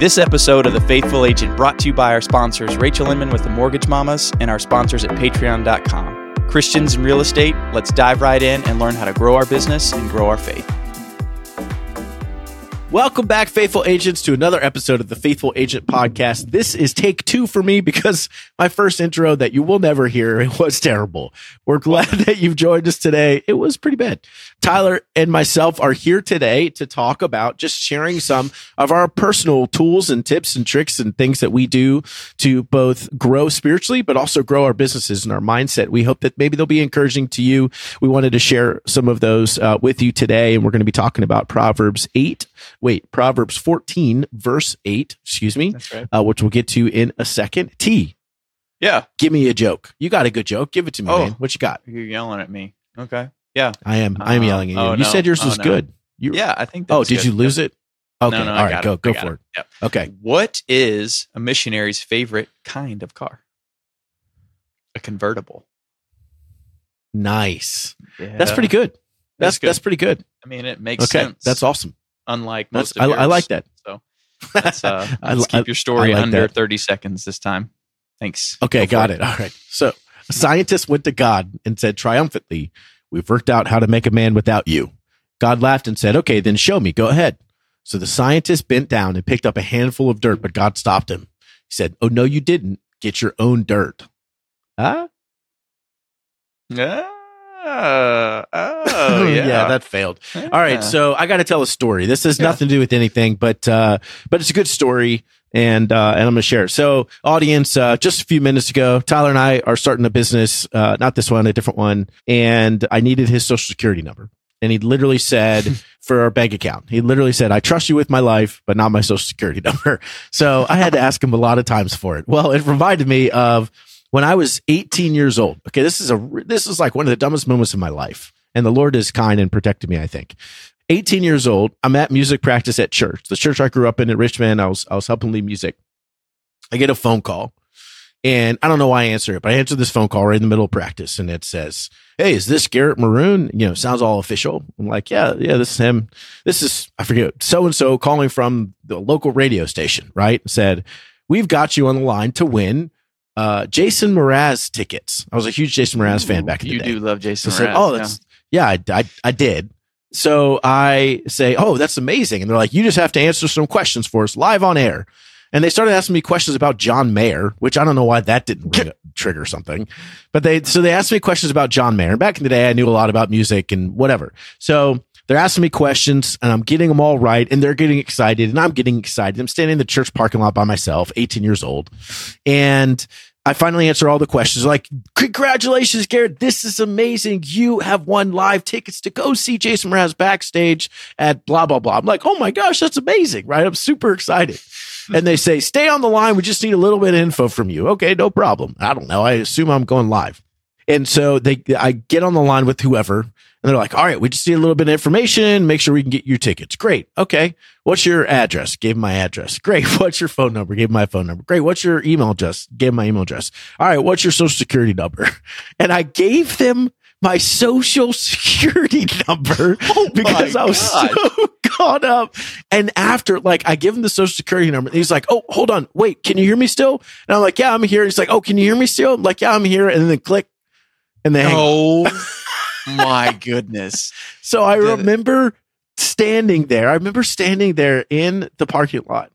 This episode of The Faithful Agent brought to you by our sponsors, Rachel Inman with the Mortgage Mamas, and our sponsors at patreon.com. Christians in real estate, let's dive right in and learn how to grow our business and grow our faith. Welcome back, faithful agents, to another episode of the Faithful Agent Podcast. This is take two for me because my first intro that you will never hear was terrible. We're glad that you've joined us today. It was pretty bad. Tyler and myself are here today to talk about just sharing some of our personal tools and tips and tricks and things that we do to both grow spiritually, but also grow our businesses and our mindset. We hope that maybe they'll be encouraging to you. We wanted to share some of those uh, with you today, and we're going to be talking about Proverbs 8 wait, Proverbs 14, verse 8, excuse me, right. uh, which we'll get to in a second. T, Yeah. give me a joke. You got a good joke. Give it to me, Oh. man. What you got? You're yelling at me. Okay. Yeah. I am, I am Uh, yelling at you. oh, you no. said yours Oh, was no. good. You, Yeah, I think Oh, did good. you lose it? Okay. No, All right. Go, it. go for it. it. Yep. Okay. What is a missionary's favorite kind of car? A convertible. Nice. That's pretty good. That's, good. that's pretty good. I mean, it makes Okay. sense. That's awesome. Unlike most I, I like that. So let's, uh, I let's keep your story like under that. 30 seconds this time. Thanks. Okay, Go got it. All right. So a scientist went to God and said triumphantly, We've worked out how to make a man without you. God laughed and said, Okay, then show me. Go ahead. So the scientist bent down and picked up a handful of dirt, but God stopped him. He said, Oh, no, you didn't. Get your own dirt. Huh? Ah, oh, yeah. that failed. All right, so I got to tell a story. This has Yeah. nothing to do with anything, but uh, but it's a good story, and uh, and I'm gonna share. it. So, audience, uh, just a few minutes ago, Tyler and I are starting a business, uh, not this one, a different one, and I needed his social security number, and he literally said for our bank account, he literally said, "I trust you with my life, but not my social security number." So I had to ask him a lot of times for it. Well, it reminded me of when I was 18 years old. Okay, this is a this is like one of the dumbest moments of my life, and the Lord is kind and protected me. I think. 18 years old, I'm at music practice at church. The church I grew up in at Richmond. I was I was helping lead music. I get a phone call, and I don't know why I answer it, but I answer this phone call right in the middle of practice, and it says, "Hey, is this Garrett Maroon?" You know, sounds all official. I'm like, "Yeah, yeah, this is him. This is I forget so and so calling from the local radio station." Right? Said, "We've got you on the line to win." Uh, Jason Mraz tickets. I was a huge Jason Mraz fan back in the You day. You do love Jason So I said, Mraz, oh, yeah. that's yeah, I, I, I did. So I say, oh, that's amazing. And they're like, you just have to answer some questions for us live on air. And they started asking me questions about John Mayer, which I don't know why that didn't trigger something. But they, so they asked me questions about John Mayer. And back in the day, I knew a lot about music and whatever. So they're asking me questions and I'm getting them all right. And they're getting excited and I'm getting excited. I'm standing in the church parking lot by myself, 18 years old. And I finally answer all the questions. Like, congratulations, Garrett. This is amazing. You have won live tickets to go see Jason Mraz backstage at blah, blah, blah. I'm like, oh my gosh, that's amazing, right? I'm super excited. And they say, stay on the line. We just need a little bit of info from you. Okay, no problem. I don't know. I assume I'm going live. And so they, I get on the line with whoever and they're like, all right, we just need a little bit of information. Make sure we can get your tickets. Great. Okay. What's your address? Gave my address. Great. What's your phone number? Gave my phone number. Great. What's your email address? Gave my email address. All right. What's your social security number? And I gave them my social security number oh because I was God. so caught up. And after, like, I give him the social security number. And he's like, Oh, hold on. Wait, can you hear me still? And I'm like, Yeah, I'm here. He's like, Oh, can you hear me still? I'm like, Yeah, I'm here. And then click. And hang. Oh my goodness. So I Did it. remember standing there. I remember standing there in the parking lot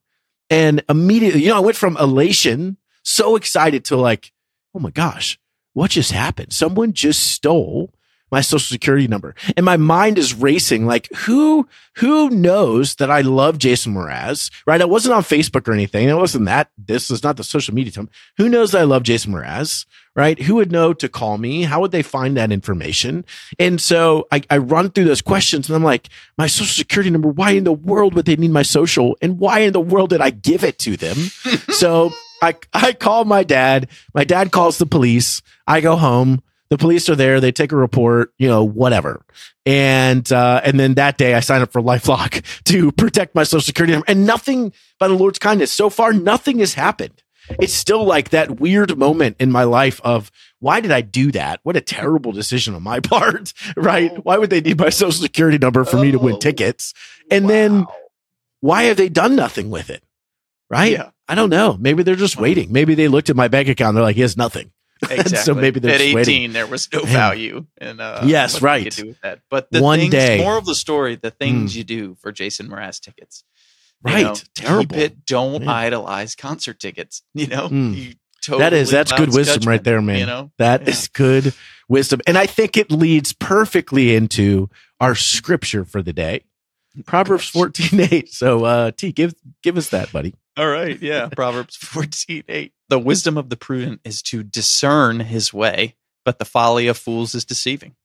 and immediately, you know, I went from elation, so excited to like, oh my gosh, what just happened? Someone just stole my social security number. And my mind is racing. Like who, who knows that I love Jason Mraz, right? I wasn't on Facebook or anything. It wasn't that. This is not the social media term. Who knows that I love Jason Mraz, right? Who would know to call me? How would they find that information? And so I, I run through those questions and I'm like, my social security number, why in the world would they need my social? And why in the world did I give it to them? so I, I call my dad. My dad calls the police. I go home. The police are there. They take a report, you know, whatever. And, uh, and then that day I sign up for LifeLock to protect my social security number and nothing by the Lord's kindness. So far, nothing has happened. It's still like that weird moment in my life of why did I do that? What a terrible decision on my part, right? Why would they need my social security number for me to win Oh. tickets? And then why have they done nothing with it? right? Yeah. I don't know. Maybe they're just waiting. Maybe they looked at my bank account. They're like, he has nothing. Exactly. so maybe they're at 18 waiting. there was no value in uh Yes, right. do with that. But the One things, day. more of the story, the things Mm. you do for Jason Mraz tickets. You Right. know, Terrible. It, don't idolize concert tickets. You know, Mm. You totally that is that's good wisdom right there, man. You know, That is Yeah. good wisdom. And I think it leads perfectly into our scripture for the day. Proverbs 14 8. So uh T, give give us that, buddy. All right. Yeah. Proverbs 14, 8. The wisdom of the prudent is to discern his way, but the folly of fools is deceiving.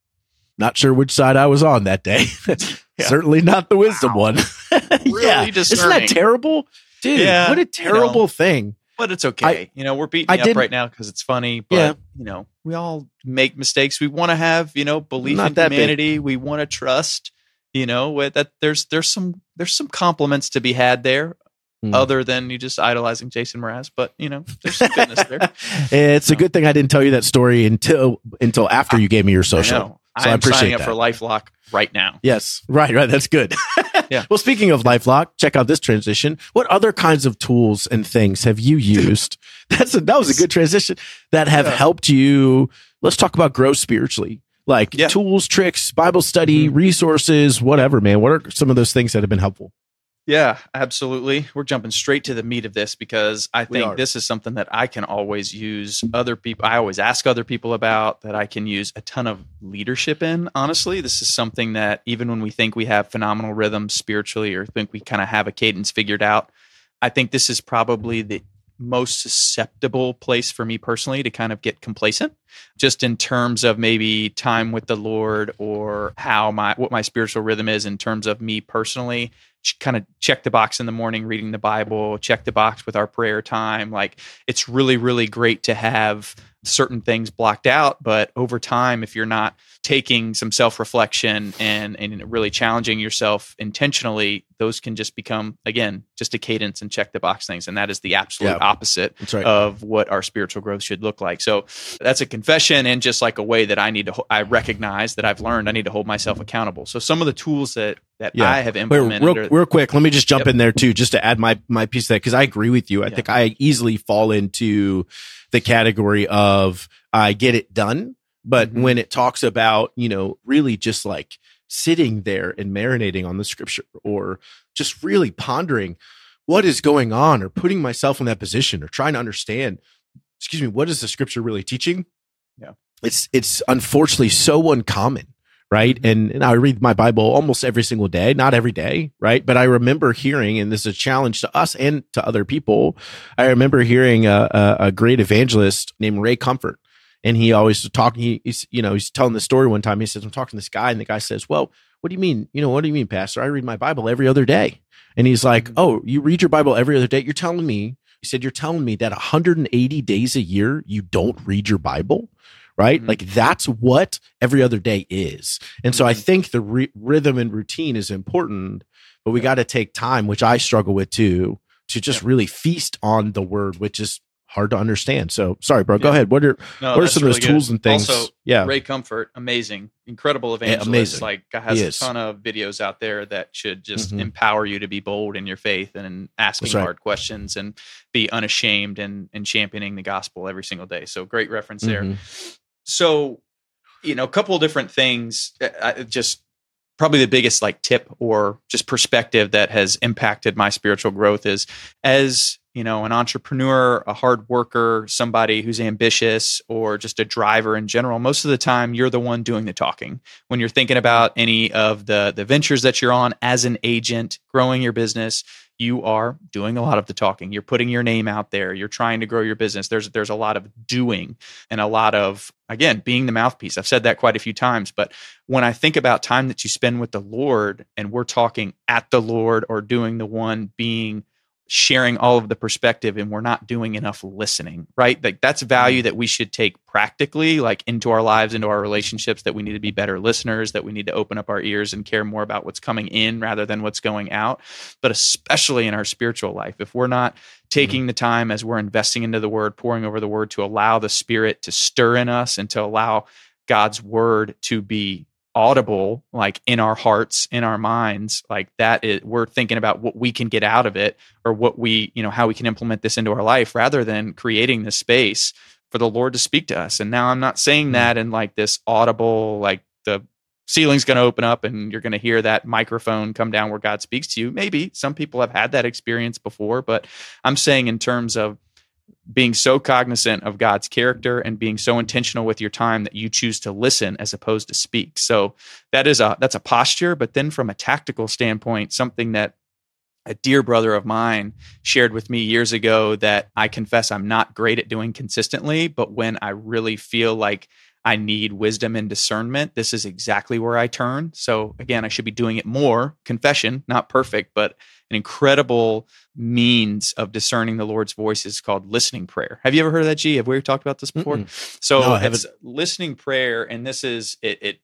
Not sure which side I was on that day. Yeah. Certainly not the wisdom Wow. one. Really yeah. Isn't that terrible? Dude, Yeah, what a you terrible know. thing. But it's okay. you know, we're beating I you up right now because it's funny. But, Yeah. you know, we all make mistakes. We want to have, you know, belief Not in that big. humanity. We want to trust, you know, that there's there's some there's some compliments to be had there Hmm. other than you just idolizing Jason Mraz. But, you know, there's some goodness there. it's a good thing I didn't tell you that story until until after you gave me your I social. know. So I I'm appreciate signing up that. for LifeLock right now. Yes, right, right. That's good. Yeah. Well, speaking of LifeLock, check out this transition. What other kinds of tools and things have you used? That's a, that was a good transition that have Yeah. helped you. Let's talk about grow spiritually, like Yeah. tools, tricks, Bible study, Mhm. resources, whatever. Man, what are some of those things that have been helpful? Yeah, absolutely. We're jumping straight to the meat of this because I think this is something that I can always use other people. I always ask other people about that I can use a ton of leadership in. Honestly, this is something that even when we think we have phenomenal rhythms spiritually or think we kind of have a cadence figured out, I think this is probably the most susceptible place for me personally to kind of get complacent just in terms of maybe time with the lord or how my what my spiritual rhythm is in terms of me personally. Kind of check the box in the morning reading the bible check the box with our prayer time. Like it's really really great to have certain things blocked out but over time if you're not taking some self-reflection and and really challenging yourself intentionally those can just become again just a cadence and check the box things and that is the absolute Yeah. opposite right. of what our spiritual growth should look like. So that's a confession and just like a way that I need to I recognize that I've learned I need to hold myself accountable. So some of the tools that that Yeah. I have Wait, implemented real, are- real quick, let me just jump Yep. in there too, just to add my my piece of that because I agree with you. I Yeah. think I easily fall into the category of I get it done, but Mhm. when it talks about you know really just like sitting there and marinating on the scripture or just really pondering what is going on or putting myself in that position or trying to understand excuse me what is the scripture really teaching Yeah. it's it's unfortunately so uncommon right? And and i read my bible almost every single day not every day right? But i remember hearing and this is a challenge to us and to other people i remember hearing a, a, a great evangelist named ray comfort. And he always talking he, he's you know he's telling the story one time. He says i'm talking to this guy and the guy says well what do you mean? You know what do you mean pastor? I read my bible every other day. And he's like Mhm. oh you read your bible every other day? You're telling me he said you're telling me that 180 days a year you don't read your bible right Mhm. like that's what every other day is and so i Mhm. think the re- rhythm and routine is important but we Yeah. got to take time which i struggle with too to just really feast on the word which is hard to understand so sorry bro go Yeah. ahead what are no, what are some of those really good. tools and things Also, yeah Ray Comfort, amazing, incredible evangelist. amazing. Like has a ton of videos out there that should just Mhm. empower you to be bold in your faith and asking right. hard questions and be unashamed and and championing the gospel every single day. So great reference there. Mhm. So you know a couple of different things uh, just probably the biggest like tip or just perspective that has impacted my spiritual growth is as you know an entrepreneur a hard worker somebody who's ambitious or just a driver in general most of the time you're the one doing the talking. When you're thinking about any of the the ventures that you're on as an agent growing your business you are doing a lot of the talking. You're putting your name out there. You're trying to grow your business. There's there's a lot of doing and a lot of again being the mouthpiece. I've said that quite a few times but when i think about time that you spend with the lord and we're talking at the lord or doing the one being sharing all of the perspective and we're not doing enough listening right? Like that's value mm. that we should take practically like into our lives into our relationships that we need to be better listeners that we need to open up our ears and care more about what's coming in rather than what's going out. But especially in our spiritual life if we're not mm. taking the time as we're investing into the word pouring over the word to allow the spirit to stir in us and to allow god's word to be audible like in our hearts in our minds like that is we're thinking about what we can get out of it or what we you know how we can implement this into our life rather than creating this space for the lord to speak to us and now i'm not saying Mm. that in like this audible like the ceiling's going to open up and you're going to hear that microphone come down where god speaks to you maybe some people have had that experience before but i'm saying in terms of being so cognizant of God's character and being so intentional with your time that you choose to listen as opposed to speak. So that is a that's a posture, but then from a tactical standpoint, something that a dear brother of mine shared with me years ago that I confess I'm not great at doing consistently, but when I really feel like I need wisdom and discernment, this is exactly where I turn. So again, I should be doing it more. Confession, not perfect, but an incredible means of discerning the Lord's voice is called listening prayer. Have you ever heard of that, G? Have we talked about this before? Mm-mm. So No, it's listening prayer, and this is it. it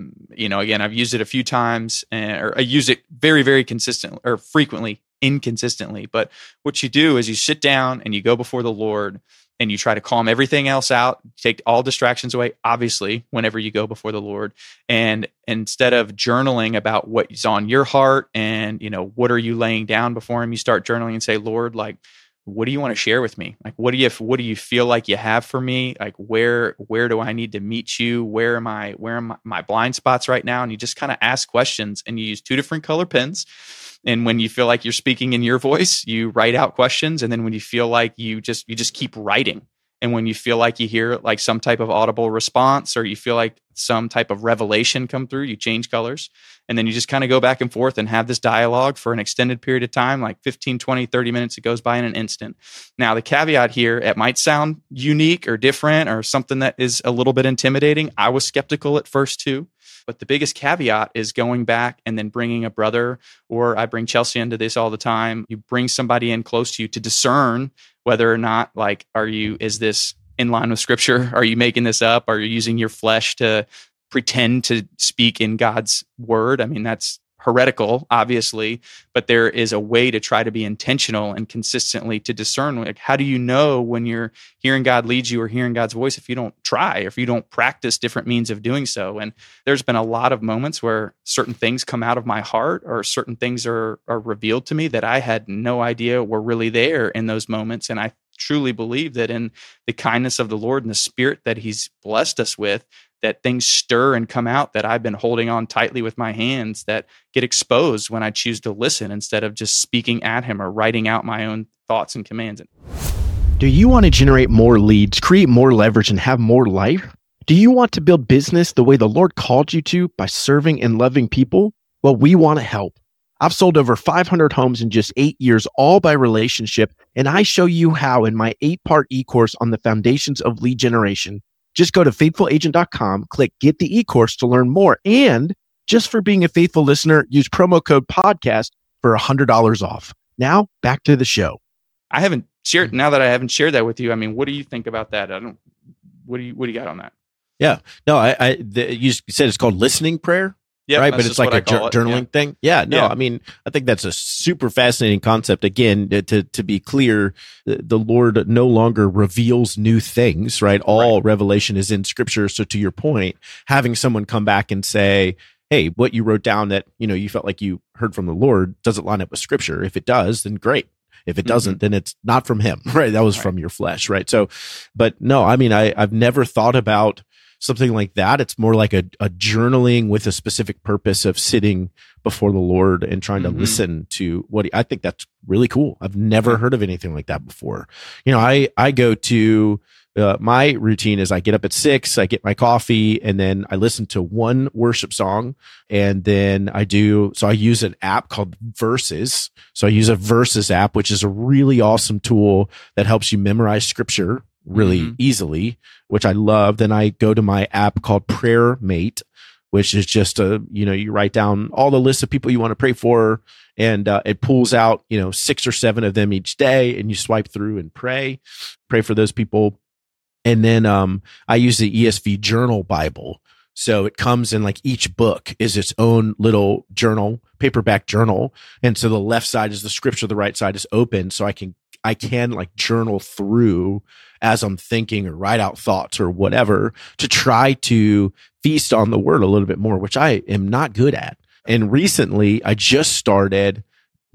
mm, you know, again, I've used it a few times, and, or I use it very, very consistently or frequently, inconsistently. But what you do is you sit down and you go before the Lord and you try to calm everything else out, take all distractions away, obviously, whenever you go before the Lord. And instead of journaling about what's on your heart and, you know, what are you laying down before Him, you start journaling and say, Lord, like, what do you want to share with me? Like what do you what do you feel like you have for me? Like where where do i need to meet you? Where am i where am my, blind spots right now? And you just kind of ask questions and you use two different color pens. And when you feel like you're speaking in your voice you write out questions. And then when you feel like you just you just keep writing and when you feel like you hear like some type of audible response or you feel like some type of revelation come through you change colors and then you just kind of go back and forth and have this dialogue for an extended period of time like 15 20 30 minutes it goes by in an instant. Now the caveat here it might sound unique or different or something that is a little bit intimidating. I was skeptical at first too but the biggest caveat is going back and then bringing a brother or i bring chelsea into this all the time. You bring somebody in close to you to discern whether or not like are you is this in line with scripture are you making this up are you using your flesh to pretend to speak in God's word. I mean, that's heretical, obviously, but there is a way to try to be intentional and consistently to discern. Like, how do you know when you're hearing God lead you or hearing God's voice if you don't try, if you don't practice different means of doing so? And there's been a lot of moments where certain things come out of my heart or certain things are, are revealed to me that I had no idea were really there in those moments. And I truly believe that in the kindness of the Lord and the spirit that He's blessed us with, that things stir and come out that I've been holding on tightly with my hands that get exposed when I choose to listen instead of just speaking at him or writing out my own thoughts and commands. Do you want to generate more leads, create more leverage, and have more life? Do you want to build business the way the Lord called you to by serving and loving people? Well, we want to help. I've sold over 500 homes in just eight years, all by relationship, and I show you how in my eight part e course on the foundations of lead generation. Just go to faithfulagent.com, click get the e course to learn more. And just for being a faithful listener, use promo code podcast for $100 off. Now back to the show. I haven't shared mm-hmm. now that I haven't shared that with you. I mean, what do you think about that? I don't. What do you What do you got on that? Yeah. No, I, I the, you said it's called listening prayer, Yeah, right? But it's like a jour- journaling thing. Yeah, no, Yeah. I mean, I think that's a super fascinating concept. Again, to to, be clear, the, Lord no longer reveals new things, right? All revelation is in Scripture. So, to your point, having someone come back and say, "Hey, what you wrote down that you know you felt like you heard from the Lord doesn't line up with Scripture. If it does, then great." If it doesn't, then it's not from him, right? That was Right. from your flesh, right? So, but no, I mean, I, I've never thought about something like that. It's more like a, a journaling with a specific purpose of sitting before the Lord and trying Mhm. to listen to what he, I think that's really cool. I've never heard of anything like that before. You know, I, I go to, uh, my routine is I get up at six, I get my coffee, and then I listen to one worship song. And then I do, so I use an app called Verses. So I use a Verses app, which is a really awesome tool that helps you memorize scripture really Mhm. easily, which I love. Then I go to my app called PrayerMate, which is just a, you know, you write down all the lists of people you want to pray for and uh, it pulls out, you know, six or seven of them each day and you swipe through and pray, pray for those people. And then um, I use the ESV Journal Bible. So it comes in like each book is its own little journal, paperback journal. And so the left side is the scripture, the right side is open. So I can I can like journal through as I'm thinking or write out thoughts or whatever to try to feast on the word a little bit more, which I am not good at. And recently I just started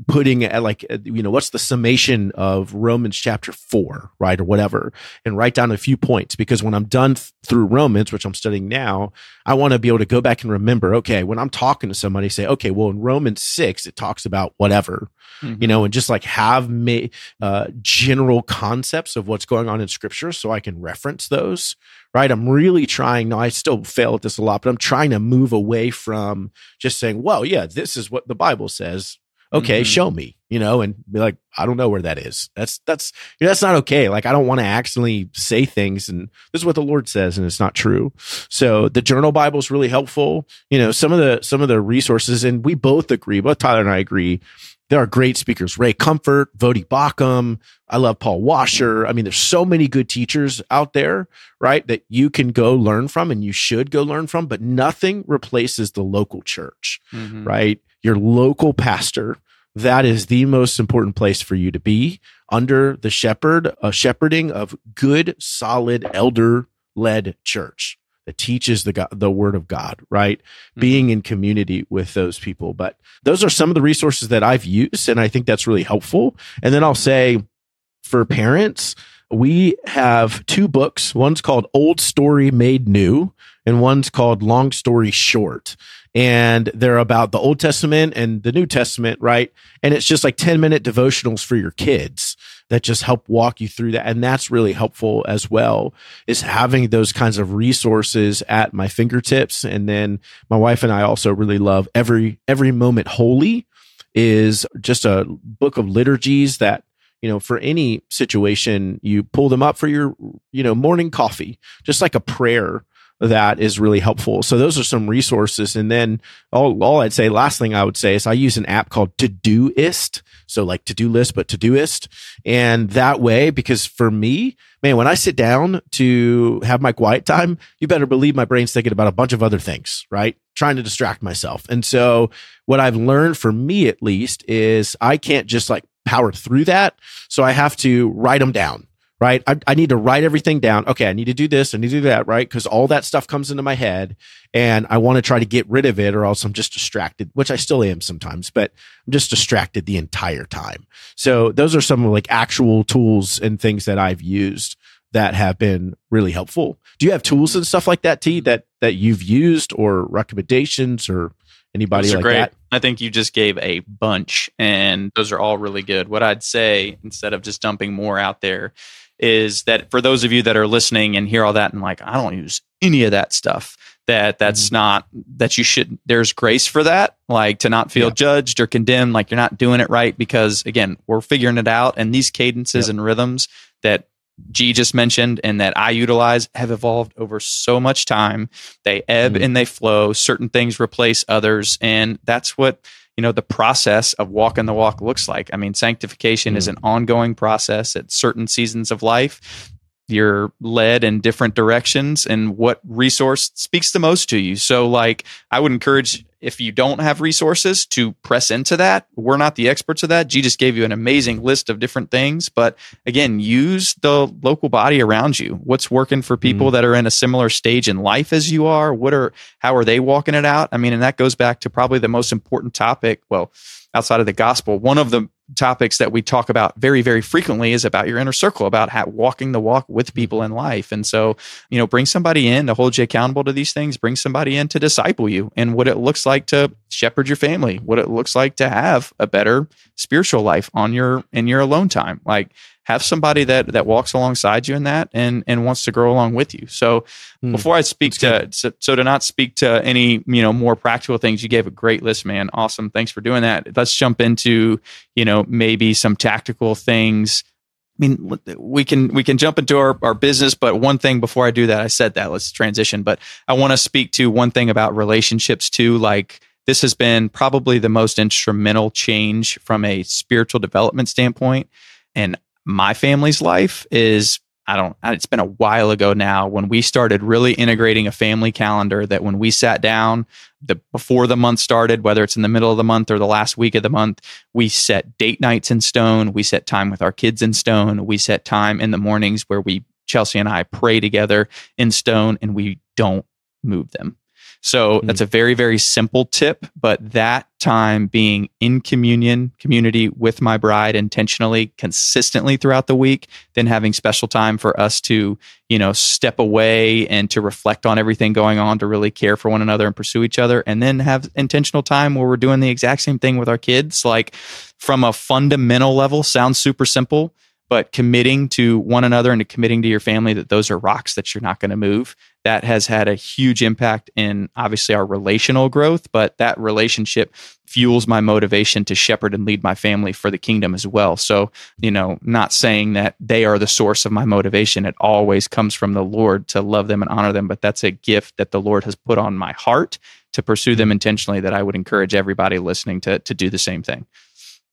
putting at like uh, you know what's the summation of romans chapter 4 right or whatever and write down a few points because when i'm done th- through romans which i'm studying now i want to be able to go back and remember okay when i'm talking to somebody say okay well in romans 6 it talks about whatever mm-hmm. you know and just like have me uh, general concepts of what's going on in scripture so i can reference those right i'm really trying no i still fail at this a lot but i'm trying to move away from just saying well yeah this is what the bible says okay, mm-hmm. show me, you know, and be like, I don't know where that is. That's, that's, you know, that's not okay. Like, I don't want to accidentally say things and this is what the Lord says and it's not true. So the journal Bible is really helpful. You know, some of the, some of the resources and we both agree, both Tyler and I agree. There are great speakers, Ray Comfort, Voddie Baucham. I love Paul Washer. I mean, there's so many good teachers out there, right? That you can go learn from and you should go learn from, but nothing replaces the local church, mm-hmm. right? Your local pastor. That is the most important place for you to be under the shepherd, a shepherding of good, solid, elder led church that teaches the God, the word of God, right? Mm-hmm. Being in community with those people. But those are some of the resources that I've used. And I think that's really helpful. And then I'll say for parents, we have two books. One's called Old Story Made New, and one's called Long Story Short and they're about the Old Testament and the New Testament, right? And it's just like 10 minute devotionals for your kids that just help walk you through that. And that's really helpful as well is having those kinds of resources at my fingertips. And then my wife and I also really love every, every moment holy is just a book of liturgies that you know, for any situation, you pull them up for your, you know, morning coffee, just like a prayer that is really helpful. So those are some resources. And then all, all I'd say, last thing I would say is I use an app called Todoist. So like to do list, but Todoist. And that way, because for me, man, when I sit down to have my quiet time, you better believe my brain's thinking about a bunch of other things, right? Trying to distract myself. And so what I've learned for me at least is I can't just like power through that. So I have to write them down right? I, I, need to write everything down. Okay, I need to do this. I need to do that, right? Because all that stuff comes into my head and I want to try to get rid of it or else I'm just distracted, which I still am sometimes, but I'm just distracted the entire time. So those are some like actual tools and things that I've used that have been really helpful. Do you have tools and stuff like that, T, that, that you've used or recommendations or anybody like great. that? I think you just gave a bunch and those are all really good. What I'd say instead of just dumping more out there is that for those of you that are listening and hear all that and like, I don't use any of that stuff, that that's mm-hmm. not, that you should, there's grace for that, like to not feel yeah. judged or condemned, like you're not doing it right because again, we're figuring it out. And these cadences yep. and rhythms that G just mentioned and that I utilize have evolved over so much time. They ebb mm-hmm. and they flow. Certain things replace others. And that's what you know the process of walking the walk looks like. I mean, sanctification mm. is an ongoing process at certain seasons of life. You're led in different directions, and what resource speaks the most to you. So, like, I would encourage if you don't have resources to press into that, we're not the experts of that. G just gave you an amazing list of different things. But again, use the local body around you. What's working for people mm. that are in a similar stage in life as you are? What are, how are they walking it out? I mean, and that goes back to probably the most important topic. Well, outside of the gospel, one of the topics that we talk about very, very frequently is about your inner circle, about how, walking the walk with mm-hmm. people in life. And so, you know, bring somebody in to hold you accountable to these things, bring somebody in to disciple you and what it looks like to shepherd your family, what it looks like to have a better spiritual life on your, in your alone time. Like, have somebody that that walks alongside you in that and and wants to grow along with you. So mm, before I speak to so, so, to not speak to any you know more practical things, you gave a great list, man. Awesome, thanks for doing that. Let's jump into you know maybe some tactical things. I mean, we can we can jump into our, our business, but one thing before I do that, I said that let's transition. But I want to speak to one thing about relationships too. Like this has been probably the most instrumental change from a spiritual development standpoint. And my family's life is I don't, it's been a while ago now when we started really integrating a family calendar that when we sat down the before the month started, whether it's in the middle of the month or the last week of the month, we set date nights in stone. We set time with our kids in stone. We set time in the mornings where we, Chelsea and I pray together in stone and we don't move them. So mm-hmm. that's a very, very simple tip, but that time being in communion, community with my bride intentionally, consistently throughout the week, then having special time for us to, you know, step away and to reflect on everything going on, to really care for one another and pursue each other, and then have intentional time where we're doing the exact same thing with our kids. Like from a fundamental level, sounds super simple but committing to one another and to committing to your family that those are rocks that you're not going to move that has had a huge impact in obviously our relational growth but that relationship fuels my motivation to shepherd and lead my family for the kingdom as well. So you know not saying that they are the source of my motivation it always comes from the lord to love them and honor them but that's a gift that the lord has put on my heart to pursue them mm-hmm. intentionally that i would encourage everybody listening to to do the same thing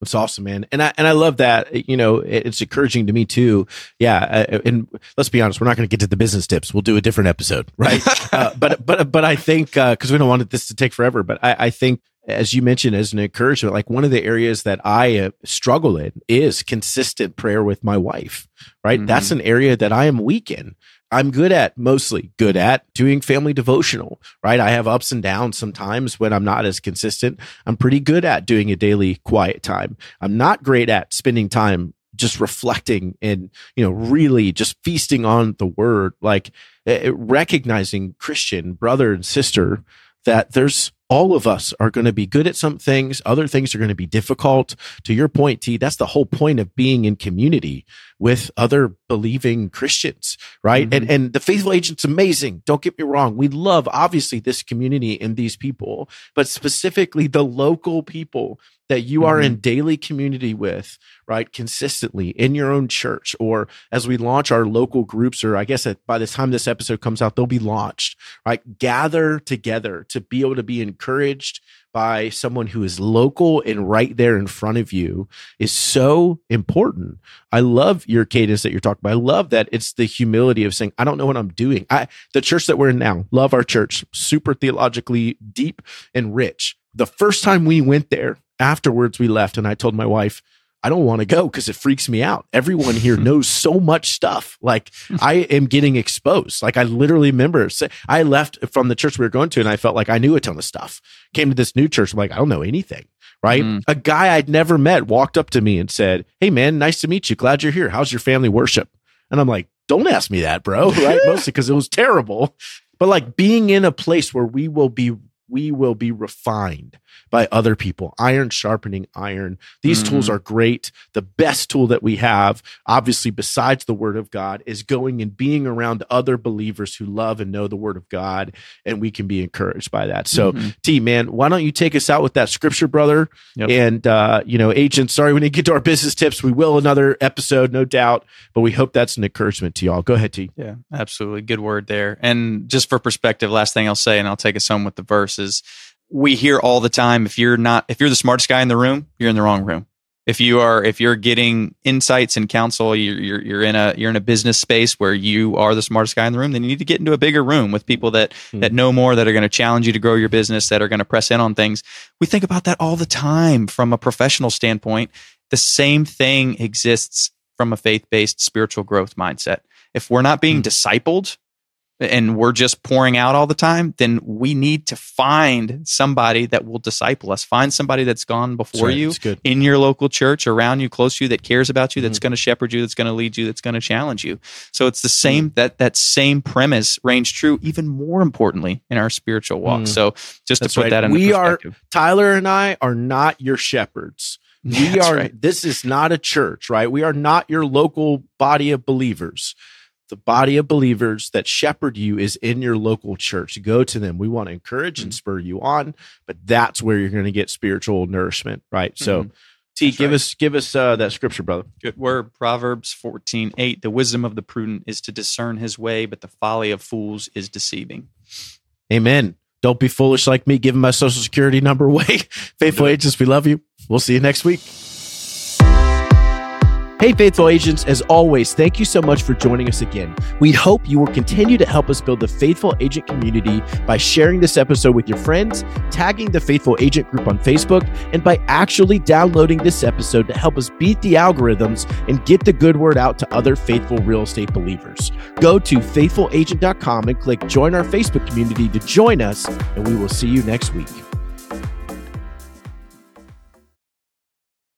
it's awesome, man. And I, and I love that, you know, it's encouraging to me too. Yeah. Uh, and let's be honest, we're not going to get to the business tips. We'll do a different episode, right? uh, but, but, but I think, uh, cause we don't want this to take forever, but I, I think as you mentioned as an encouragement, like one of the areas that I uh, struggle in is consistent prayer with my wife, right? Mm-hmm. That's an area that I am weak in. I'm good at mostly good at doing family devotional, right? I have ups and downs sometimes when I'm not as consistent. I'm pretty good at doing a daily quiet time. I'm not great at spending time just reflecting and, you know, really just feasting on the word, like uh, recognizing Christian brother and sister that there's all of us are going to be good at some things. Other things are going to be difficult. To your point, T, that's the whole point of being in community with other believing Christians, right? Mm-hmm. And, and the faithful agent's amazing. Don't get me wrong. We love obviously this community and these people, but specifically the local people that you mm-hmm. are in daily community with, right? Consistently in your own church, or as we launch our local groups, or I guess by the time this episode comes out, they'll be launched, right? Gather together to be able to be encouraged by someone who is local and right there in front of you is so important. I love your cadence that you're talking about. I love that it's the humility of saying, I don't know what I'm doing. I, the church that we're in now, love our church, super theologically deep and rich. The first time we went there, afterwards we left and I told my wife, I don't want to go because it freaks me out. Everyone here knows so much stuff. Like I am getting exposed. Like I literally remember I left from the church we were going to and I felt like I knew a ton of stuff. Came to this new church. I'm like, I don't know anything. Right. Mm. A guy I'd never met walked up to me and said, Hey man, nice to meet you. Glad you're here. How's your family worship? And I'm like, don't ask me that, bro. Right. Mostly because it was terrible. But like being in a place where we will be we will be refined by other people. Iron sharpening iron. These mm-hmm. tools are great. The best tool that we have, obviously, besides the word of God, is going and being around other believers who love and know the word of God, and we can be encouraged by that. So, mm-hmm. T, man, why don't you take us out with that scripture, brother? Yep. And, uh, you know, agent, sorry, we didn't get to our business tips. We will another episode, no doubt, but we hope that's an encouragement to y'all. Go ahead, T. Yeah, absolutely. Good word there. And just for perspective, last thing I'll say, and I'll take us home with the verses we hear all the time if you're not if you're the smartest guy in the room you're in the wrong room. If you are if you're getting insights and counsel you're, you're, you're in a you're in a business space where you are the smartest guy in the room then you need to get into a bigger room with people that mm. that know more that are going to challenge you to grow your business that are going to press in on things. We think about that all the time from a professional standpoint. The same thing exists from a faith-based spiritual growth mindset. If we're not being mm. discipled and we're just pouring out all the time, then we need to find somebody that will disciple us. Find somebody that's gone before right. you in your local church, around you, close to you, that cares about you, that's mm-hmm. going to shepherd you, that's going to lead you, that's going to challenge you. So it's the same mm-hmm. that that same premise reigns true, even more importantly in our spiritual walk. Mm-hmm. So just that's to put right. that in we are Tyler and I are not your shepherds. We are. Right. This is not a church, right? We are not your local body of believers the body of believers that shepherd you is in your local church. Go to them. We want to encourage and mm-hmm. spur you on, but that's where you're going to get spiritual nourishment, right? So, mm-hmm. T, That's give right. us give us uh, that scripture, brother. Good word. Proverbs 14, 8. The wisdom of the prudent is to discern his way, but the folly of fools is deceiving. Amen. Don't be foolish like me, giving my social security number away. Faithful agents, we love you. We'll see you next week. Hey, faithful agents, as always, thank you so much for joining us again. We hope you will continue to help us build the faithful agent community by sharing this episode with your friends, tagging the faithful agent group on Facebook, and by actually downloading this episode to help us beat the algorithms and get the good word out to other faithful real estate believers. Go to faithfulagent.com and click join our Facebook community to join us, and we will see you next week.